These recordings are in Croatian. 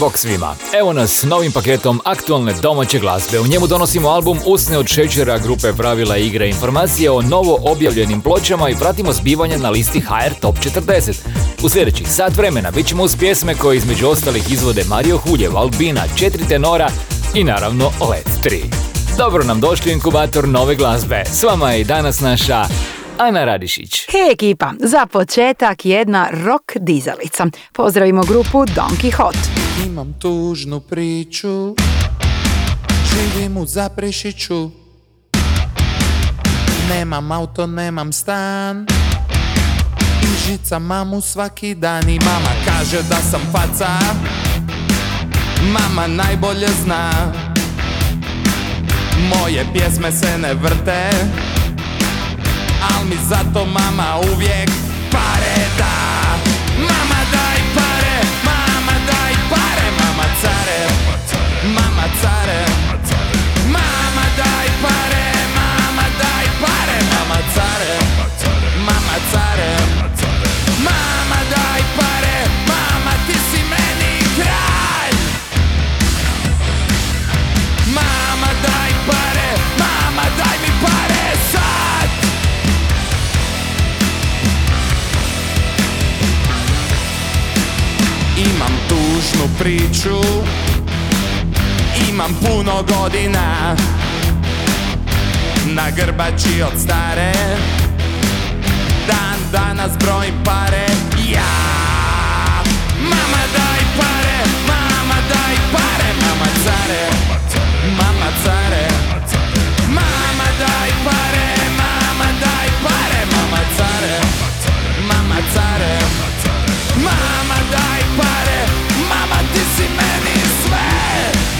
Bok svima. Evo nas s novim paketom aktualne domaće glazbe. U njemu donosimo album Usne od šećera grupe Pravila igre informacije o novo objavljenim pločama i pratimo zbivanja na listi HR Top 40. U sljedećih sat vremena bit ćemo uz pjesme koje između ostalih izvode Mario Huljev, Albina, Četiri tenora i naravno Let 3. Dobro nam došli inkubator nove glazbe. S vama je i danas naša Ana Radišić. Hej ekipa, za početak jedna rock dizalica. Pozdravimo grupu Don Quixote. Imam tužnu priču Živim u Zaprešiću Nemam auto, nemam stan I žica mamu svaki dan I mama kaže da sam faca Mama najbolje zna Moje pjesme se ne vrte mi zato mama uvijek pare da. Mama daj pare, mama daj pare Mama care, mama care. Mama daj pare, mama daj pare Mama care, mama care Imam puno godina Na grbači od stare Dan danas brojim pare Ja Mama daj pare! Mama daj pare! Mama care Mama care Mama daj pare! Mama daj pare! Mama care Mama care Mama daj pare! Mama ti si meni sve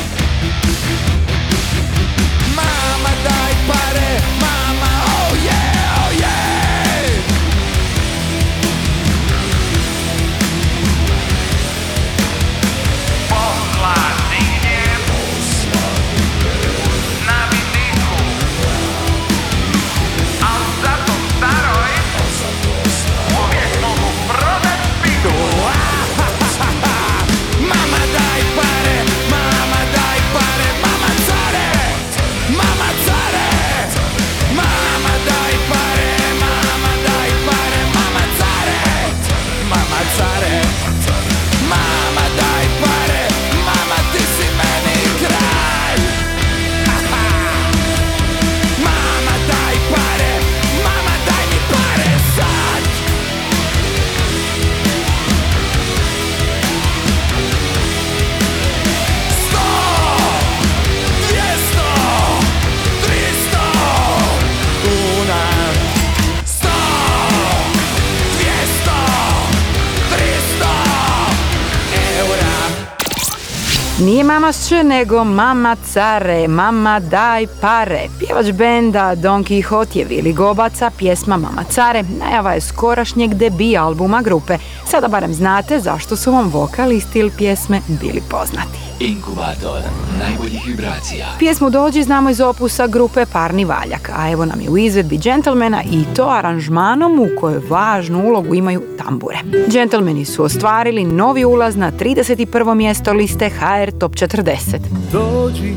Nije mama Š, nego mama care, mama daj pare. Pjevač benda Don Quixote je Vili Gobaca, pjesma Mama care, najava je skorašnjeg debi albuma grupe. Sada barem znate zašto su vam vokal i stil pjesme bili poznati. Inkubator najboljih vibracija. Pjesmu Dođi znamo iz opusa grupe Parni Valjak, a evo nam je u izvedbi Gentlemana i to aranžmanom u kojoj važnu ulogu imaju tambure. Gentlemani su ostvarili novi ulaz na 31. mjesto liste HR Top 40. Dođi,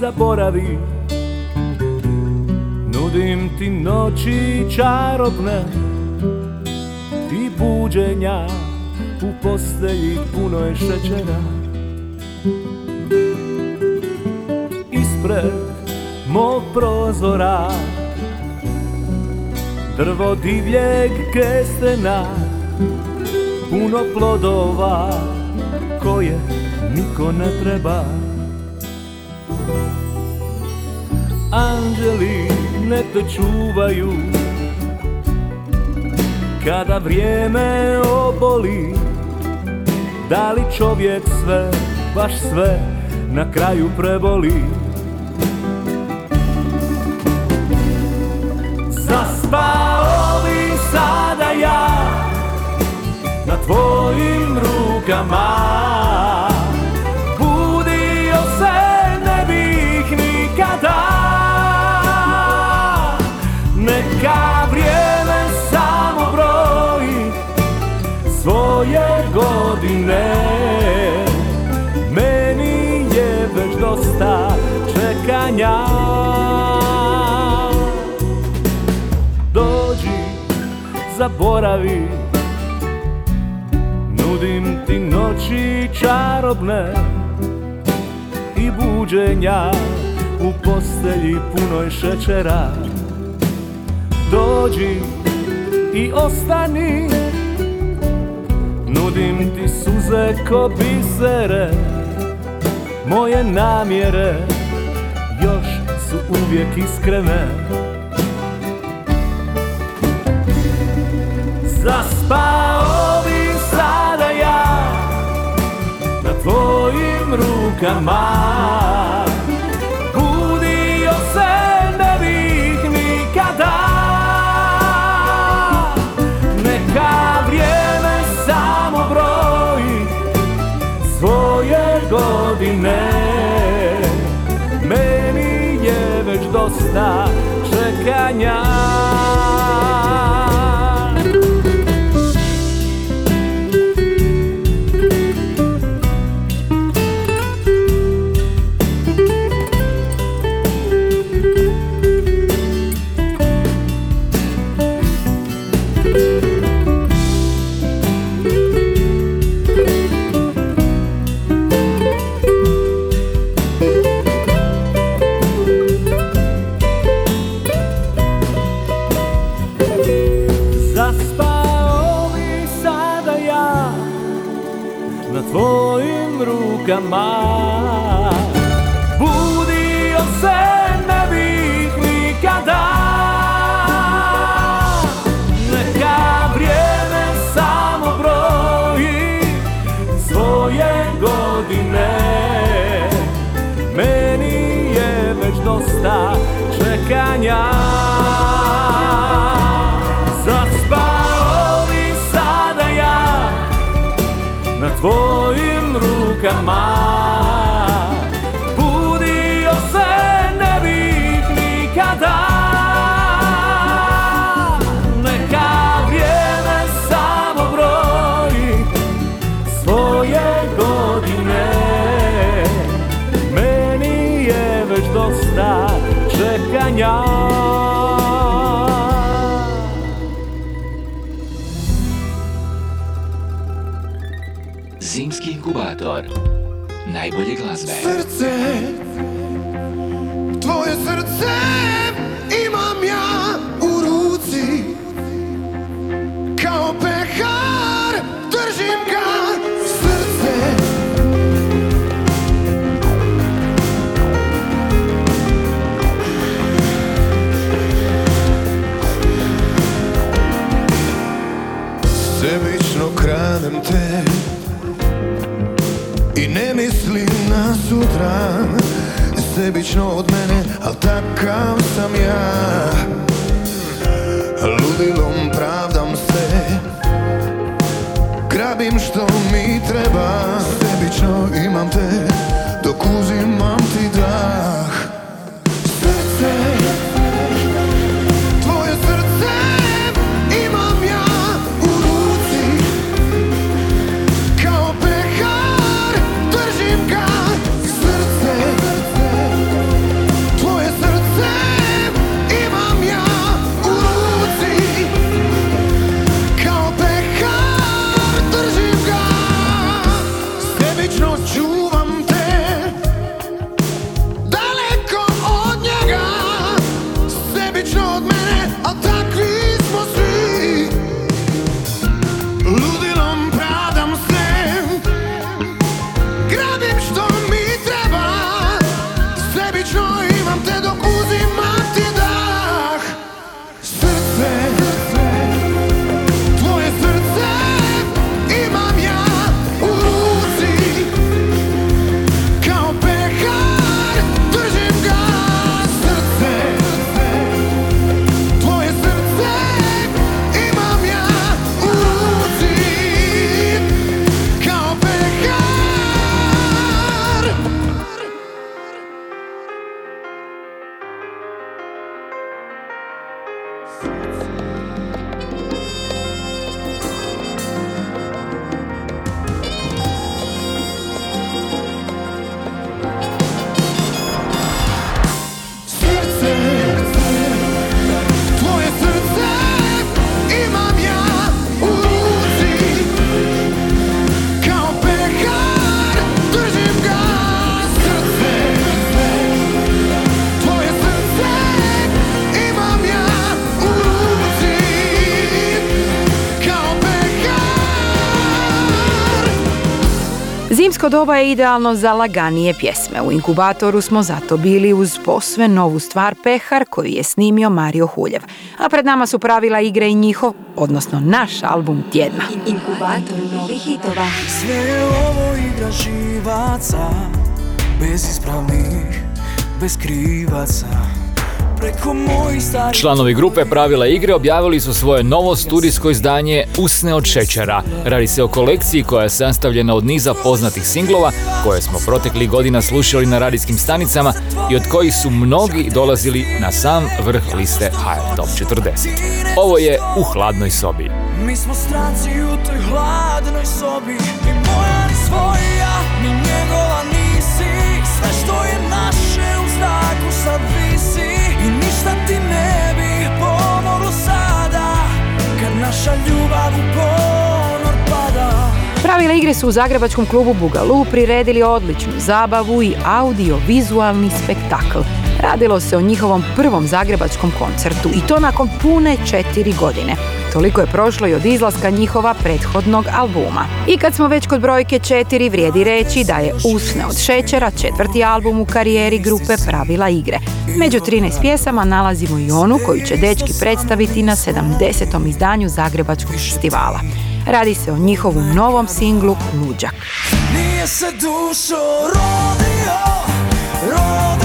zaboravi Nudim ti noći čarobne I buđenja u postelji puno je šećera Ispred mog prozora Drvo divljeg kestena Puno plodova koje niko ne treba. Anđeli ne te čuvaju Kada vrijeme oboli Da li čovjek sve, baš sve Na kraju preboli zaboravi. Nudim ti noći čarobne I buđenja u postelji punoj šećera. Dođi i ostani. Nudim ti suze ko bisere Moje namjere još su uvijek iskrene. Pa ovim sada ja Na tvojim rukama. Budio se ne bih nikada. Neka vrijeme samo broji Svoje godine. Meni je već dosta. nebitno od Zimsko doba je idealno za laganije pjesme. U inkubatoru smo zato bili uz posve novu stvar Pehar koju je snimio Mario Huljev. A pred nama su pravila igre i njihov, odnosno naš album tjedna. Inkubator novih hitova. Sve je ovo igra živaca Bez ispravnih, bez krivaca Članovi grupe Pravila igre objavili su svoje novo studijsko izdanje Usne od šećera. Radi se o kolekciji koja je sastavljena od niza poznatih singlova koje smo proteklih godina slušali na radijskim stanicama i od kojih su mnogi dolazili na sam vrh liste HR Top 40. Ovo je U hladnoj sobi. Mi smo stranci u toj hladnoj sobi Ni moja ni svoja, ni njegova nisi Sve što je naše u zraku sad visi I ništa ti ne u ponor Pravila igre su u zagrebačkom klubu Bugalu priredili odličnu zabavu i audio-vizualni spektakl. Radilo se o njihovom prvom zagrebačkom koncertu i to nakon pune četiri godine. Toliko je prošlo i od izlaska njihova prethodnog albuma. I kad smo već kod brojke četiri, vrijedi reći da je Usne od šećera četvrti album u karijeri grupe Pravila igre. Među 13 pjesama nalazimo i onu koju će dečki predstaviti na 70. izdanju Zagrebačkog festivala. Radi se o njihovom novom singlu Luđak. Nije se dušo rodio, rodio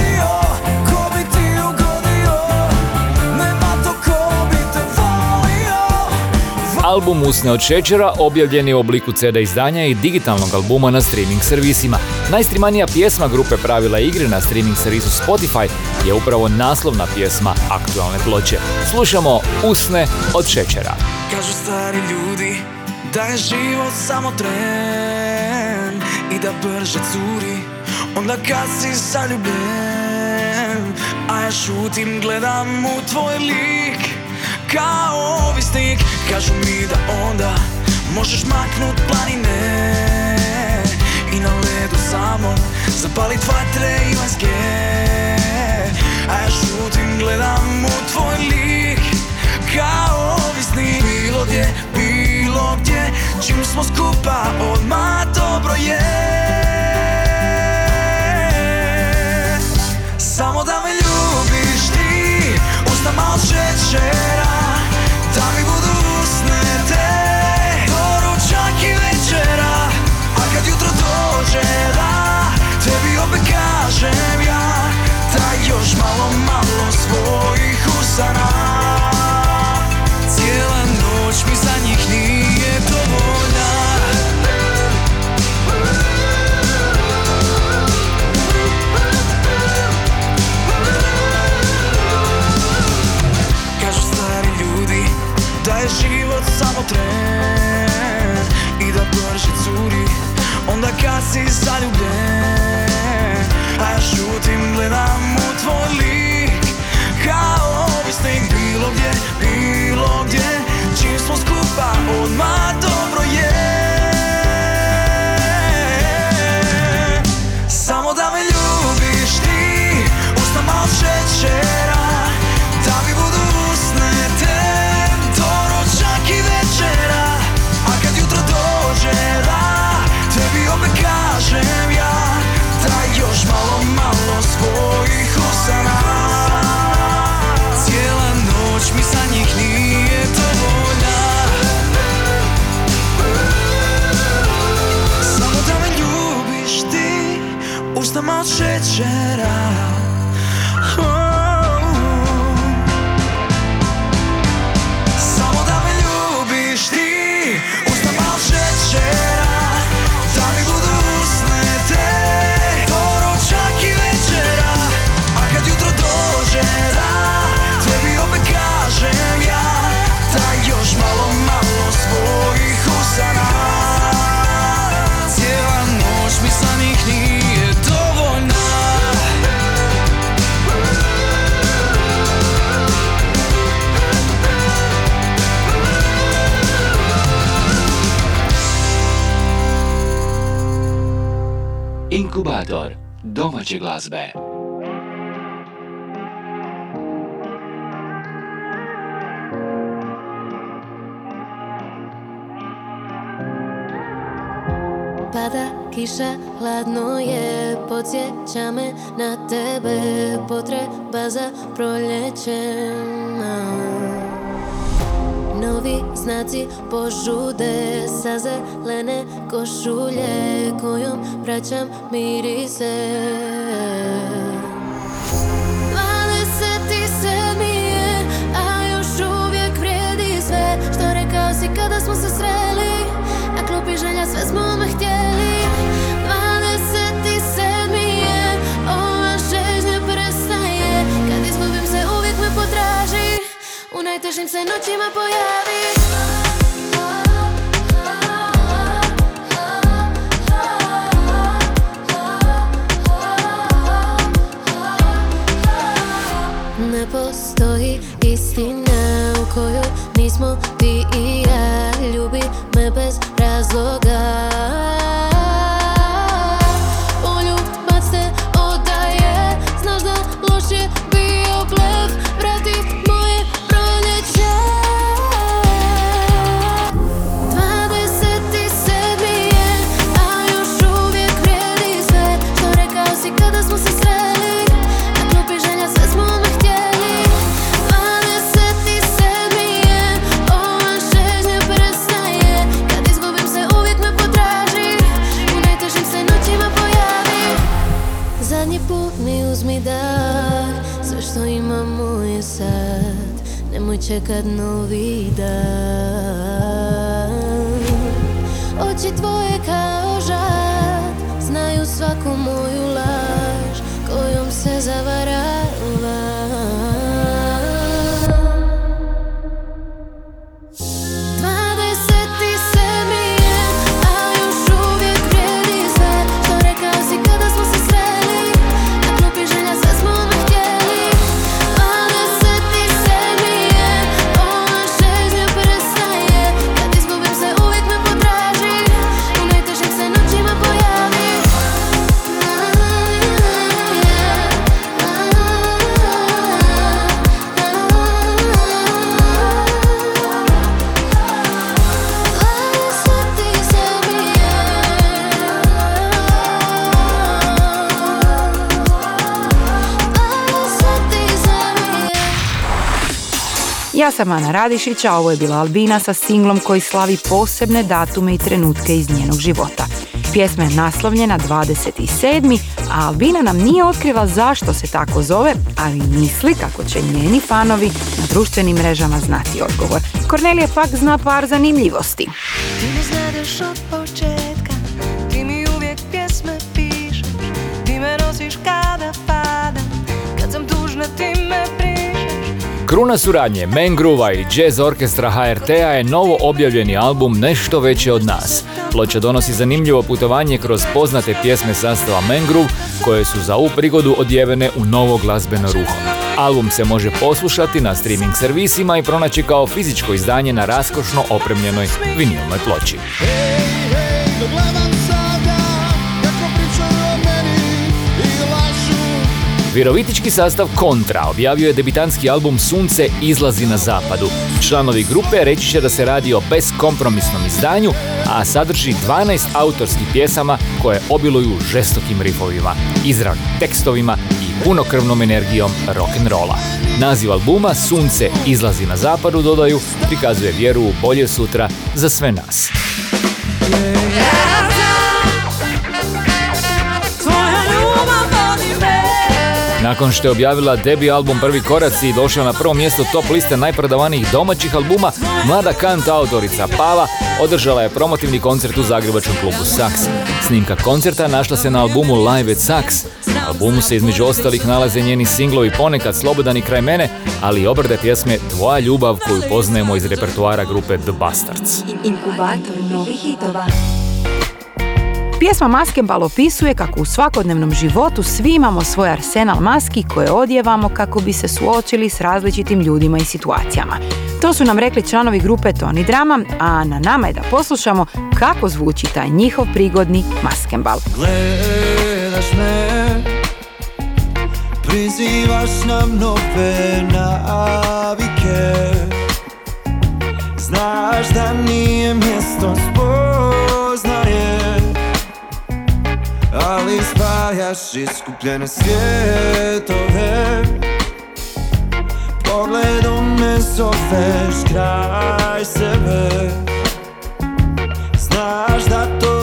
Album Usne od šećera objavljen je u obliku CD izdanja i digitalnog albuma na streaming servisima. Najstrimanija pjesma grupe Pravila igre na streaming servisu Spotify je upravo naslovna pjesma aktualne ploče. Slušamo Usne od šećera. Kažu stari ljudi da je život samo tren I da brže curi onda kad si zaljubljen A ja šutim, gledam u tvoj lik Kao ovisnik. Kažu mi da onda možeš maknut planine I na ledu samo zapalit vatre i A ja šutim, gledam u tvoj lik Kao ovisnik. Bilo gdje, bilo gdje Čim smo skupa odmah dobro je. Samo da me ljubiš ti Ustama od šećera Da mi budu usne te Doručak i večera A kad jutro dođe da Tebi opet kažem ja Da još malo, malo svojih usana tren I da brže curi onda kad si zaljubljen A ja šutim, gledam u tvoj lik Kao ovisnik bilo gdje, bilo gdje Čim smo skupa odmah dobro je c'era domaće glazbe. Pada Kiša hladno je, podsjeća me na tebe. Potreba za proljećem. Novi znaci požude sa zelene košulje Kojom vraćam mirise najtežim se noćima pojavi Ne postoji istina u kojoj nismo ti i ja. Ljubi me bez razloga čekat novi dan. Oči tvoje sam Ana Radišić, a ovo je bila Albina sa singlom koji slavi posebne datume i trenutke iz njenog života. Pjesma je naslovljena 27. a Albina nam nije otkrila zašto se tako zove, ali misli kako će njeni fanovi na društvenim mrežama znati odgovor. Kornelija pak zna par zanimljivosti. Ti me Kruna suradnje Mangrova i Jazz Orkestra HRT-a je novo objavljeni album Nešto veće od nas. Ploča donosi zanimljivo putovanje kroz poznate pjesme sastava Mangrove koje su za ovu prigodu odjevene u novo glazbeno ruho. Album se može poslušati na streaming servisima i pronaći kao fizičko izdanje na raskošno opremljenoj vinilnoj ploči. Virovitički sastav Kontra objavio je debitanski album Sunce izlazi na zapadu. Članovi grupe reći će da se radi o beskompromisnom izdanju, a sadrži 12 autorskih pjesama koje obiluju žestokim rifovima, izravnim tekstovima i punokrvnom energijom rock'n'rolla. Naziv albuma Sunce izlazi na zapadu, dodaju, prikazuje vjeru u bolje sutra za sve nas. Nakon što je objavila debi album Prvi koraci i došla na prvo mjesto top liste najprodavanijih domaćih albuma, mlada kant autorica Pava održala je promotivni koncert u zagrebačkom klubu Saks. Snimka koncerta našla se na albumu Live at Saks. Albumu se između ostalih nalaze njeni singlovi Ponekad slobodan i kraj mene, ali i obrade pjesme Tvoja ljubav koju poznajemo iz repertoara grupe The Bastards. Inkubator novih hitova. Pjesma Maskenbal opisuje kako u svakodnevnom životu svi imamo svoj arsenal maski koje odjevamo kako bi se suočili s različitim ljudima i situacijama. To su nam rekli članovi grupe Toni Drama, a na nama je da poslušamo kako zvuči taj njihov prigodni Maskenbal. Gledaš me Prizivaš nam nove navike Znaš da nije mjesto spoznaje Ali spajaš iskupljene svjetove. Pogledom me zoveš kraj sebe. Znaš da to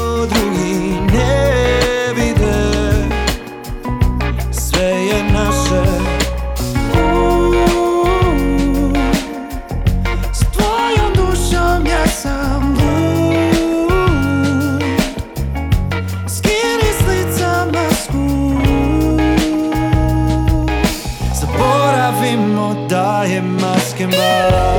maske mal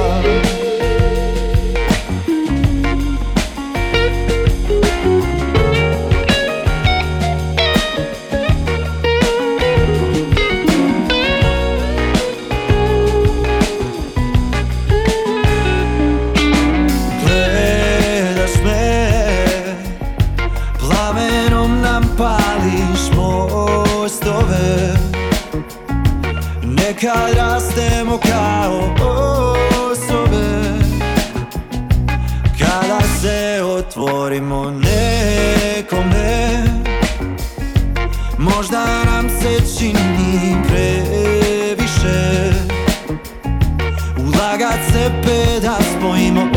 Nekad rastemo kao osobe. Kada se otvorimo nekome Možda nam se čini previše. Ulagat sebe da spojimo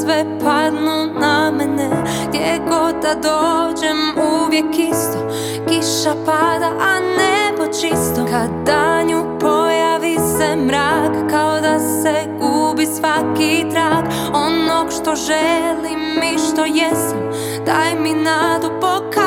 sve padnu na mene. Gdje god da dođem uvijek isto. Kiša pada, a nebo čisto. Kad danju pojavi se mrak Kao da se gubi svaki trag. Onog što želim i što jesam Daj mi nadu, pokaži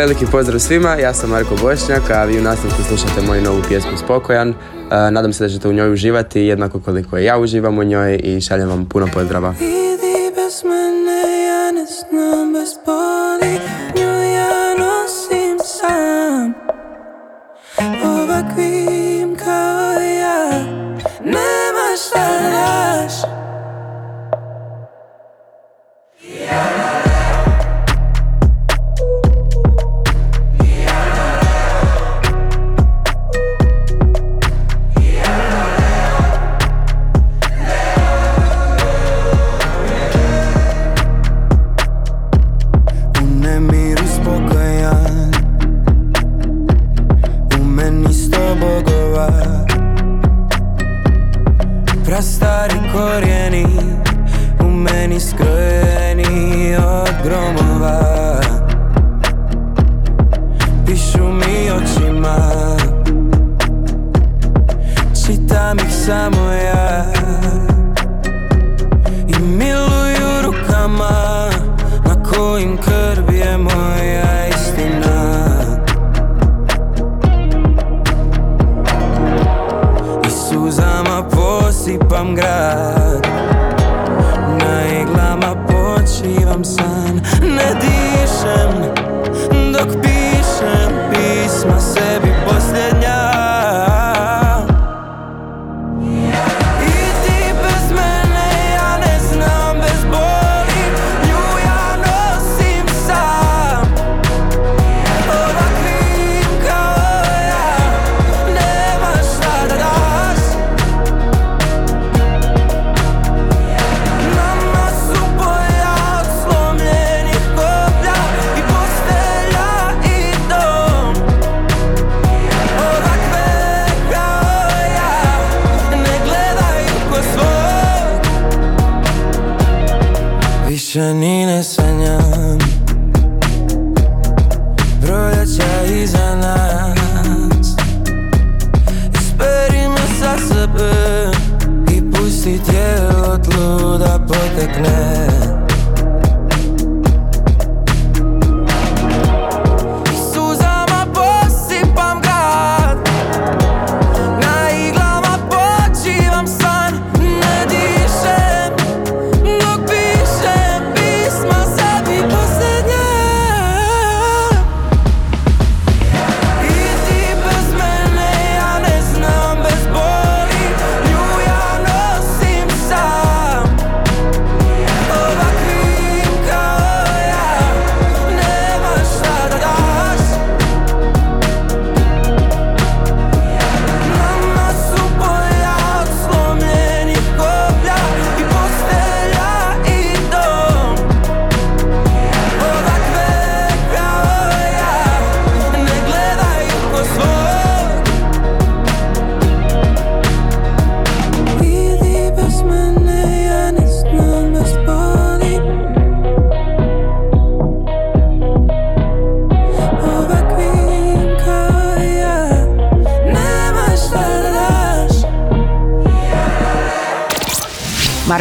Veliki pozdrav svima, ja sam Marko Bošnjak, a vi u nastavku slušate moju novu pjesmu Spokojan. E, nadam se da ćete u njoj uživati jednako koliko ja uživam u njoj i šaljem vam puno pozdrava. Idi bez mene, ja ne znam bez boli Nju ja nosim sam Ovakvim kao ja Nema šta da daš Meni skrojeni od gromova. Pišu mi očima. Čitam ih samo ja. I miluju rukama Na kojim krv je moja istina. I suzama posipam grad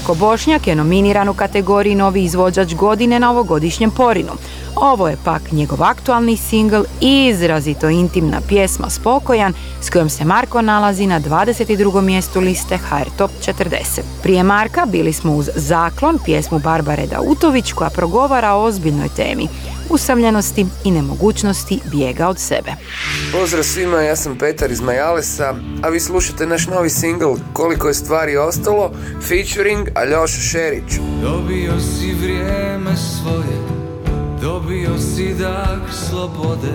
Marko Bošnjak je nominiran u kategoriji Novi izvođač godine na ovogodišnjem Porinu. Ovo je pak njegov aktualni singl i izrazito intimna pjesma Spokojan s kojom se Marko nalazi na 22. mjestu liste HR Top 40. Prije Marka bili smo uz Zaklon, pjesmu Barbare Dautović koja progovara o ozbiljnoj temi. Usamljenosti i nemogućnosti bijega od sebe. Pozdrav svima, ja sam Petar iz Majalesa, a vi slušate naš novi single Koliko je stvari ostalo, featuring Aljoša Šerić. Dobio si vrijeme svoje Dobio si dah slobode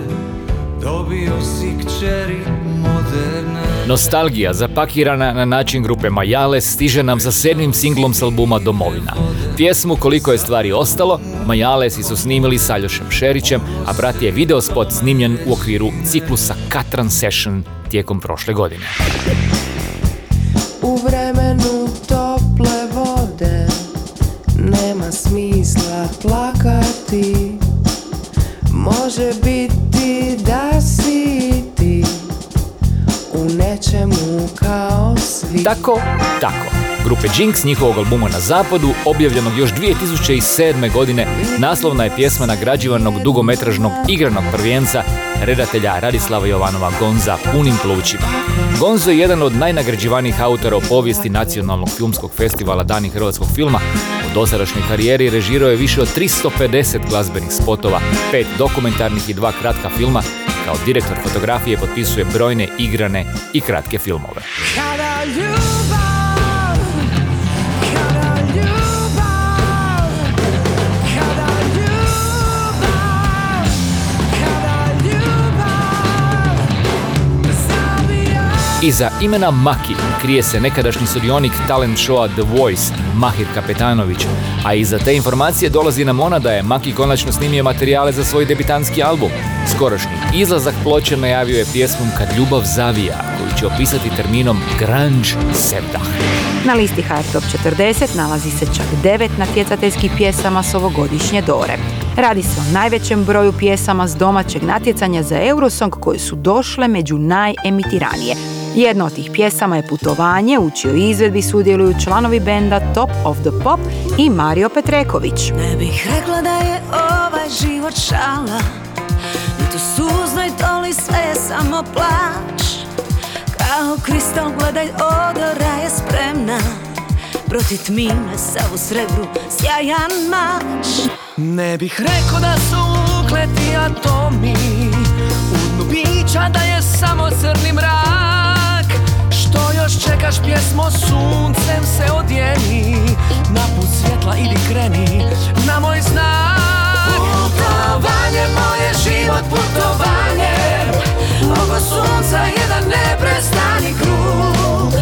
Dobio si kćeri moderne Nostalgija zapakirana na način grupe Majale stiže nam sa sedmim singlom s albuma Domovina. Pjesmu Koliko je stvari ostalo, Majalesi su snimili s Aljošem Šerićem, a brat je video spot snimljen u okviru ciklusa Katran Session tijekom prošle godine. U vremenu tople vode Nema smisla plakati Može biti da si ti U nečemu kao svi Tako, tako. Grupe Jinx njihovog albuma na zapadu, objavljenog još 2007. godine, naslovna je pjesma nagrađivanog dugometražnog igranog prvijenca redatelja Radislava Jovanova Gonza punim plućima. Gonzo je jedan od najnagrađivanijih autora u povijesti Nacionalnog filmskog festivala Dani hrvatskog filma. U dosadašnjoj karijeri režirao je više od 350 glazbenih spotova, pet dokumentarnih i dva kratka filma, kao direktor fotografije potpisuje brojne igrane i kratke filmove. Iza imena Maki krije se nekadašnji sudionik talent showa The Voice, Mahir Kapetanović, a iza te informacije dolazi nam ona da je Maki konačno snimio materijale za svoj debitanski album. Skorošnji izlazak ploče najavio je pjesmom Kad ljubav zavija, koju će opisati terminom grunge sevdah. Na listi HR Top 40 nalazi se čak devet natjecateljskih pjesama s ovogodišnje dore. Radi se o najvećem broju pjesama s domaćeg natjecanja za Eurosong koje su došle među najemitiranije. Jedna od tih pjesama je Putovanje, u čijoj izvedbi sudjeluju članovi benda Top of the Pop i Mario Petreković. Ne bih rekla da je ovaj život šala Ni to suznoj toli sve je samo plač. Kao kristal gledaj odora je spremna Protiv tmine sav u srebru sjajan mač. Ne bih rekao da su ukleti atomi U dnu bića da je samo crni mrak još čekaš pjesmo suncem se odjeni. Na put svjetla idi kreni na moj znak. Putovanje moje život putovanje. Oko sunca jedan neprestani krug.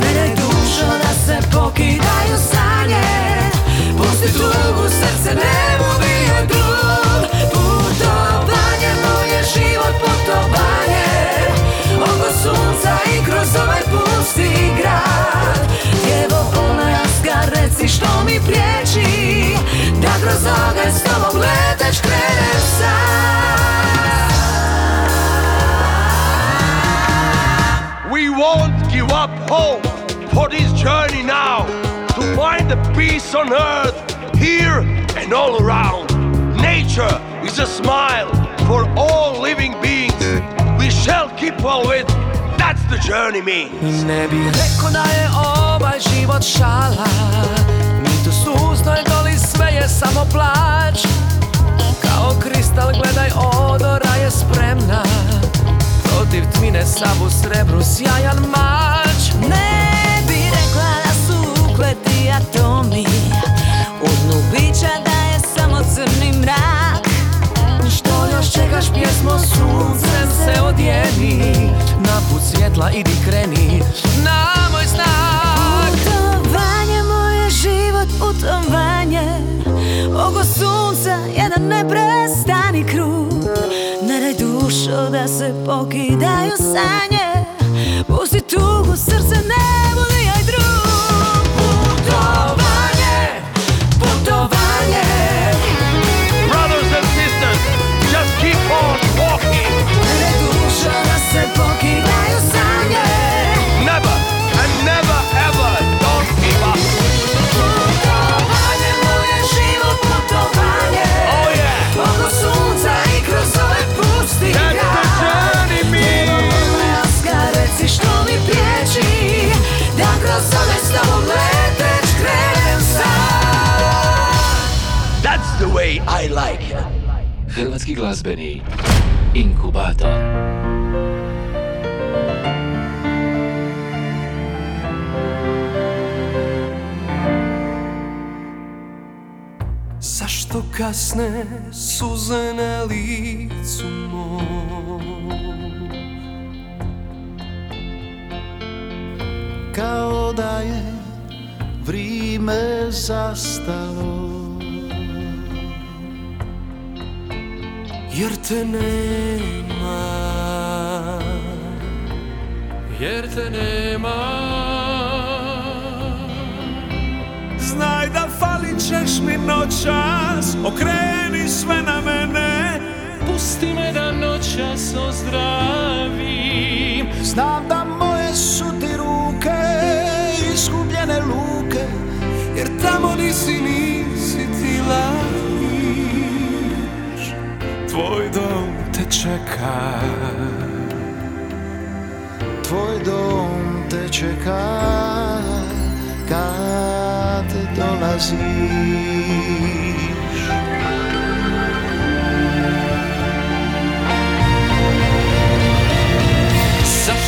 Ne daj dušo da se pokidaju sanje. Pusti tugu, priječi Da kroz oganj s tobom leteć krenem We won't give up hope for this journey now to find the peace on earth, here and all around. Nature is a smile for all living beings. We shall keep well with. That's the journey means. Ne bih rekao da je ovaj život šala Suznoj doli sve je samo plać Kao kristal gledaj odora je spremna. Protiv tmine sav u srebru sjajan mač. Ne bi rekla da su ukleti atomi. U dnu bića da je samo crni mrak. Što još čekaš pjesmo suncem se odjeni. Na put svjetla idi kreni. Na moj moje život putovanje Oko sunca jedan neprestani krug. Ne daj dušo da se pokidaju sanje. Pusti tugu, srce ne budijaj kasne suze na licu mom. Kao da je vrime zastalo. Jer te nema. Jer te nema. Znaj da falit ćeš mi noćas Okreni sve na mene. Pusti me da noćas ozdravim. Znam da moje su ti ruke Izgubljene luke Jer tamo nisi, nisi ti laviš Tvoj dom te čeka. Tvoj dom te čeka kad dolaziš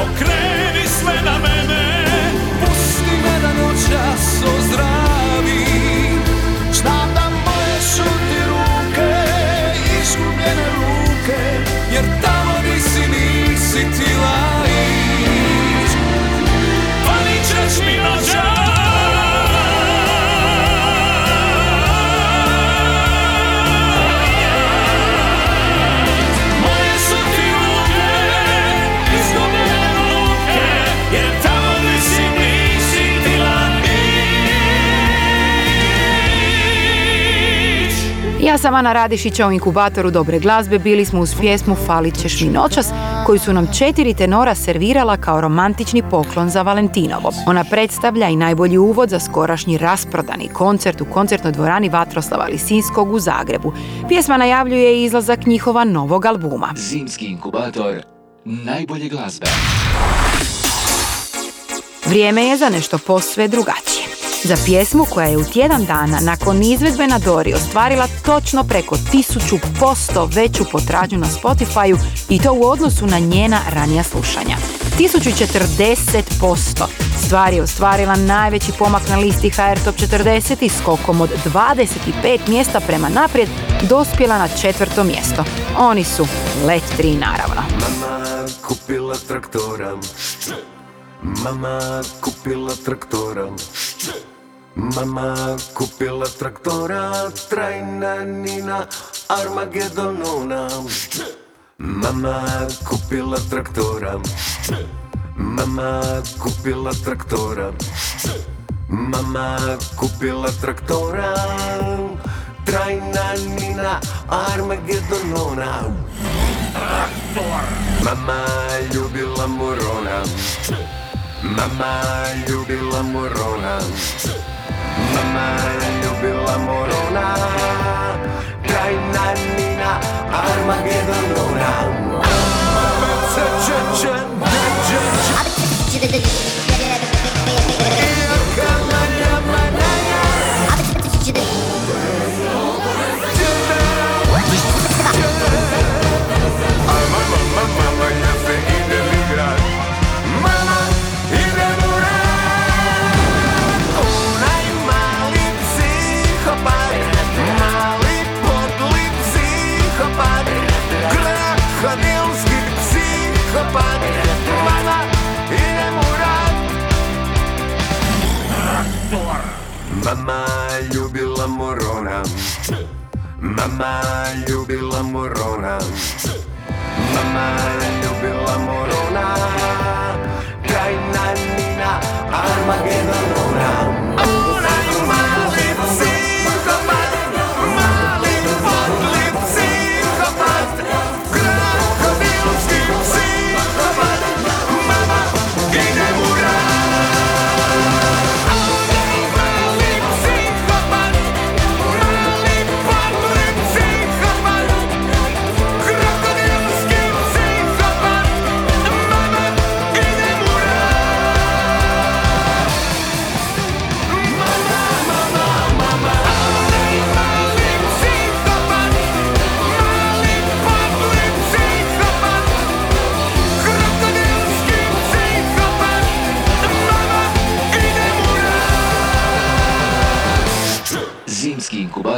noćas Okreni Ja sam Ana Radišića u inkubatoru dobre glazbe, bili smo uz pjesmu Falit ćeš mi noćas, koju su nam četiri tenora servirala kao romantični poklon za Valentinovo. Ona predstavlja i najbolji uvod za skorašnji rasprodani koncert u koncertnoj dvorani Vatroslava Lisinskog u Zagrebu. Pjesma najavljuje i izlazak njihova novog albuma. Zimski inkubator najbolje glazbe. Vrijeme je za nešto posve drugačije. Za pjesmu koja je u tjedan dana nakon izvedbe na Dori ostvarila točno preko 1000% veću potražnju na Spotifyu i to u odnosu na njena ranija slušanja. 1040% stvar je ostvarila najveći pomak na listi HR Top 40 i skokom od 25 mjesta prema naprijed dospjela na četvrto mjesto. Oni su Let 3 naravno. Mama kupila traktora Mama kupila traktora Mama kupila traktora Trajna Nina Armagedonona. Mama kupila traktora. Mama kupila traktora. Mama kupila traktora Trajna Nina Armagedonona. Mama ljubila morona. Mama ljubila morona Mama ljubila morona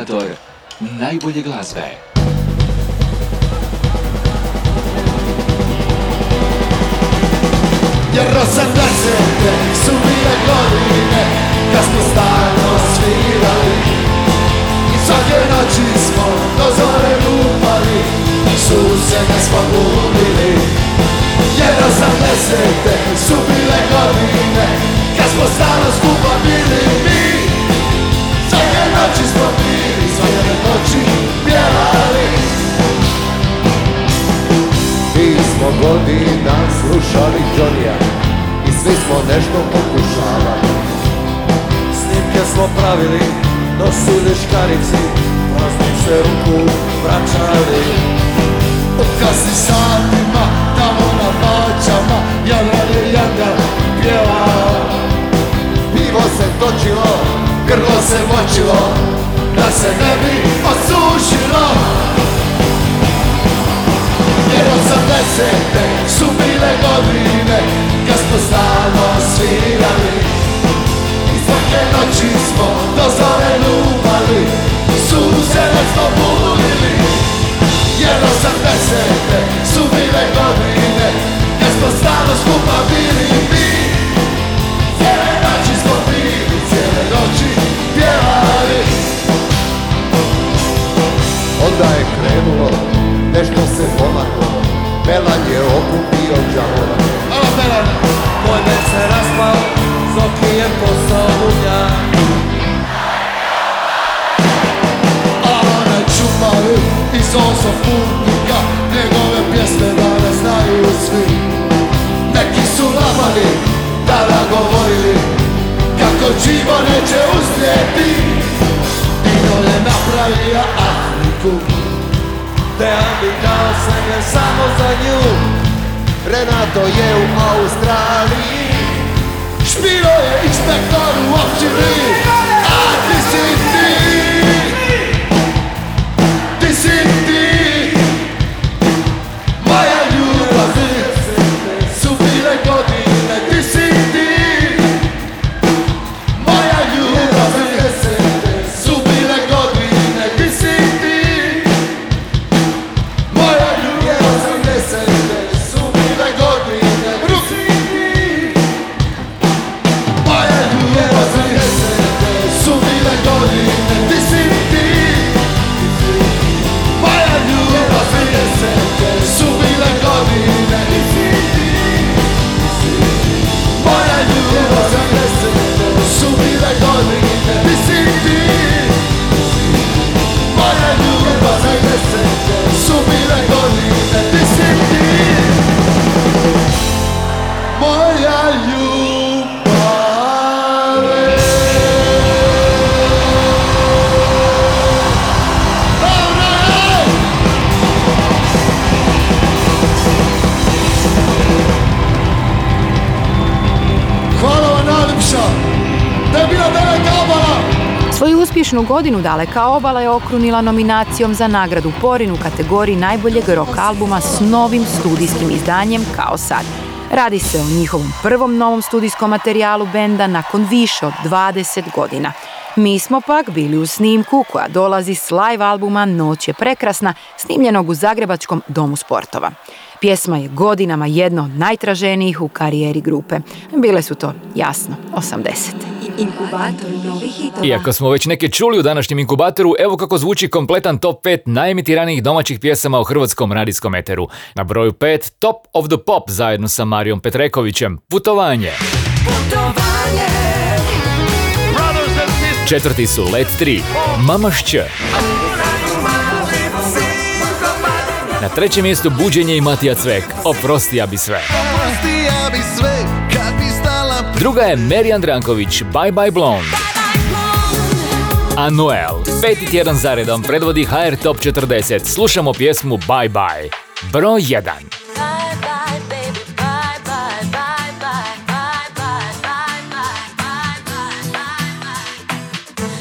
inkubator najbolje glazbe. Jer 80 su bile godine Kad smo stalno svirali. I svake noći smo do zore lupali I susjede smo glumili Jer 80 su bile godine Kad smo stalno skupa bili mi. Svake noći smo noći pjevali Mi smo godina slušali Johnny-a I svi smo nešto pokušavali. Snimke smo pravili, nosili škarici Praznim se ruku vraćali. U kasnim satima, tamo na noćama Jadran je Jandar pjevao Pivo se točilo, grlo se močilo Da se ne bi osušilo. Jer 80 su bile godine Kad smo stalno svirali. I svake noći smo do zore lupali Susjede smo bulili Jer 80 su bile godine Kad smo stalno skupa bili krenulo, nešto se pomaklo Belan je okupio džavola Alo Belan, moj se raspao, Zoki je postao munjak A onaj čupavi iz osam putnika Njegove pjesme danas znaju svi. Neki su labali, tada govorili Kako živo neće uspjeti. Je Afriku Bi dao sebe samo za nju. Renato je u Australiji. Špiro je inspektor u općini Uspješnu godinu Daleka obala je okrunila nominacijom za nagradu Porin u kategoriji najboljeg rock albuma s novim studijskim izdanjem Kao sad. Radi se o njihovom prvom novom studijskom materijalu benda nakon više od 20 godina. Mi smo pak bili u snimku koja dolazi s live albuma Noć je prekrasna, snimljenog u Zagrebačkom domu sportova. Pjesma je godinama jedno od najtraženijih u karijeri grupe. Bile su to, jasno, 80. Inkubator novih hitova. Iako smo već neke čuli u današnjem inkubatoru, evo kako zvuči kompletan top 5 najemitiranijih domaćih pjesama u hrvatskom radijskom eteru. Na broju 5 Top of the Pop zajedno sa Marijom Petrekovićem. Putovanje. Četvrti su Let 3. Mama Na trećem mjestu Buđenje i Matija Cvek. Oprosti ja bi sve. Pusti ja bi sve kad bi stala Druga je Meri Andranković, Bye Bye Blonde. A Noel, peti tjedan zaredom predvodi HR Top 40. Slušamo pjesmu Bye Bye. Broj 1.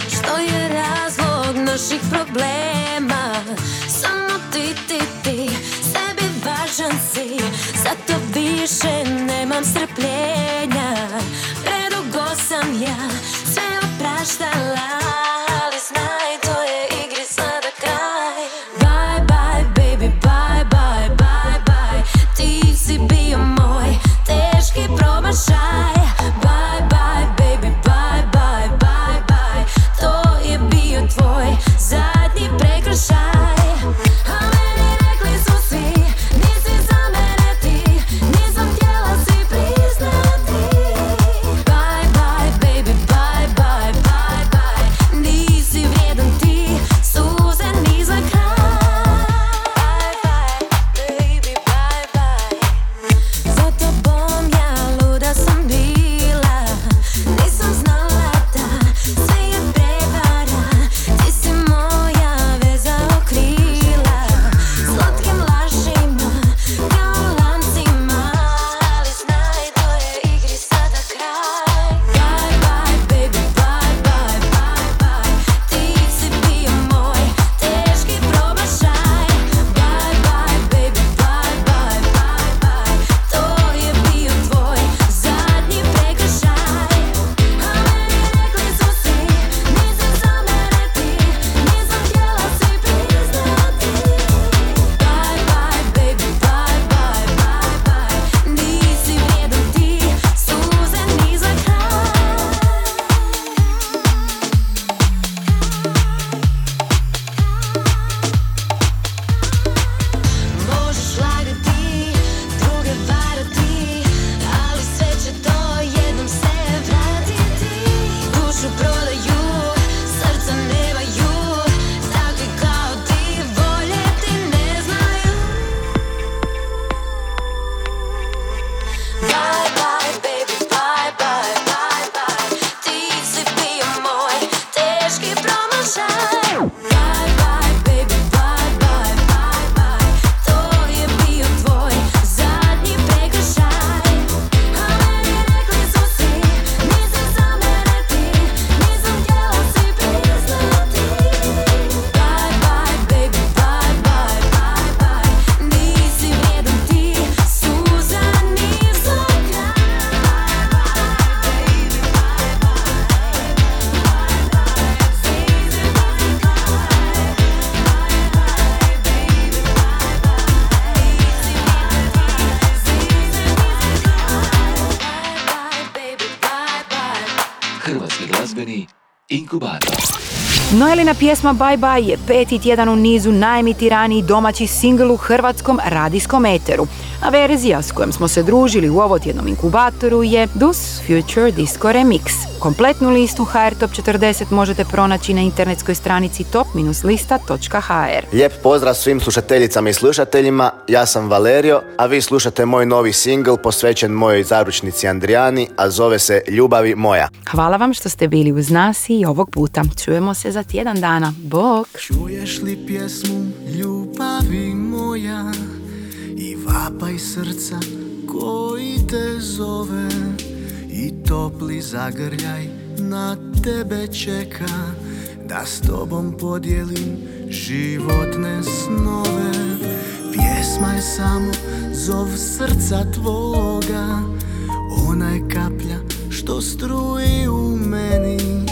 Što je razlog naših problema više nemam strpljenja. Predugo sam ja Sve opraštala Noelina pjesma Bye Bye je peti tjedan u nizu najemitiraniji domaći singl u hrvatskom radijskom eteru, a verzija s kojom smo se družili u ovotjednom inkubatoru je Dus Future Disco Remix. Kompletnu listu HR Top 40 možete pronaći na internetskoj stranici top-lista.hr. Lijep pozdrav svim slušateljicama i slušateljima, ja sam Valerio, a vi slušate moj novi singl posvećen mojoj zaručnici Andrijani, a zove se Ljubavi moja. Hvala vam što ste bili uz nas i ovog puta. Čujemo se za tjedan dana. Bok! Čuješ li pjesmu ljubavi moja I vapaj srca koji te zove I topli zagrljaj na tebe čeka Da s tobom podijelim životne snove. Pjesma je samo zov srca tvoga Ona je kaplja što struji u meni.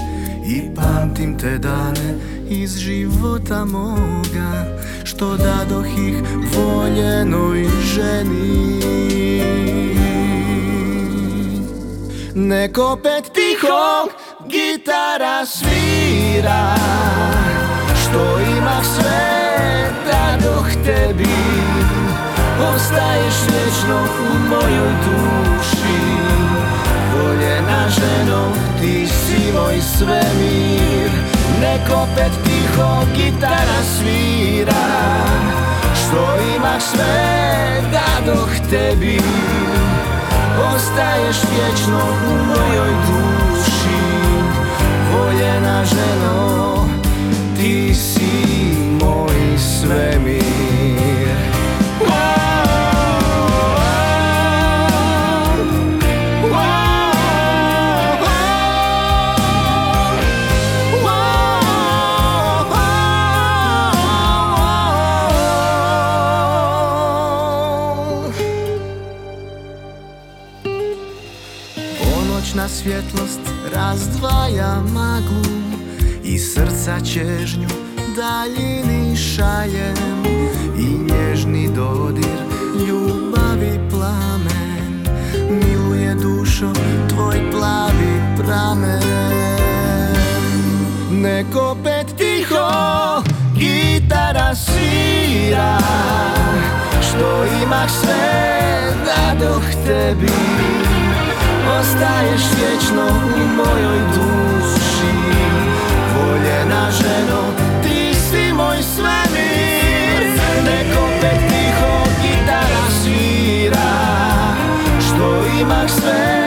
I pamtim te dane iz života moga Što dadoh ih voljenoj ženi Neko pet tiho gitara svira Što imah sve dadoh tebi Ostaješ vječno u mojoj duši. Voljena ženo, ti si moj svemir. Neko pet tiho gitara svira Što imah sve dadoh tebi Ostaješ vječno u mojoj duši. Voljena ženo, ti si moj svemir svjetlost razdvaja maglu I srca čežnju daljini šaljem. I nježni dodir ljubavi plamen Miluje dušo tvoj plavi pramen. Neko pet tiho gitara svira Što imah sve dadoh tebi Ostaješ vječno u mojoj duši. Voljena ženo, ti si moj svemir. Neko pet tiho gitara svira. Što imah sve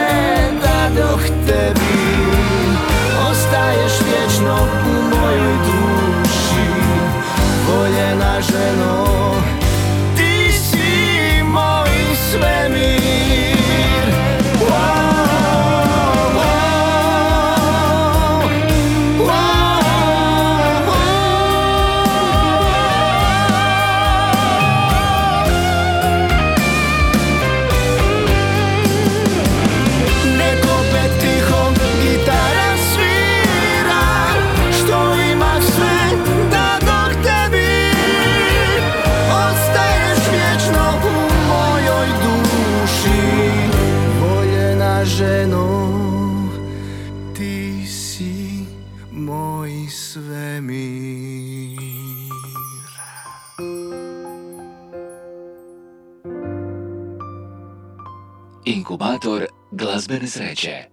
ayaklarınızı açın.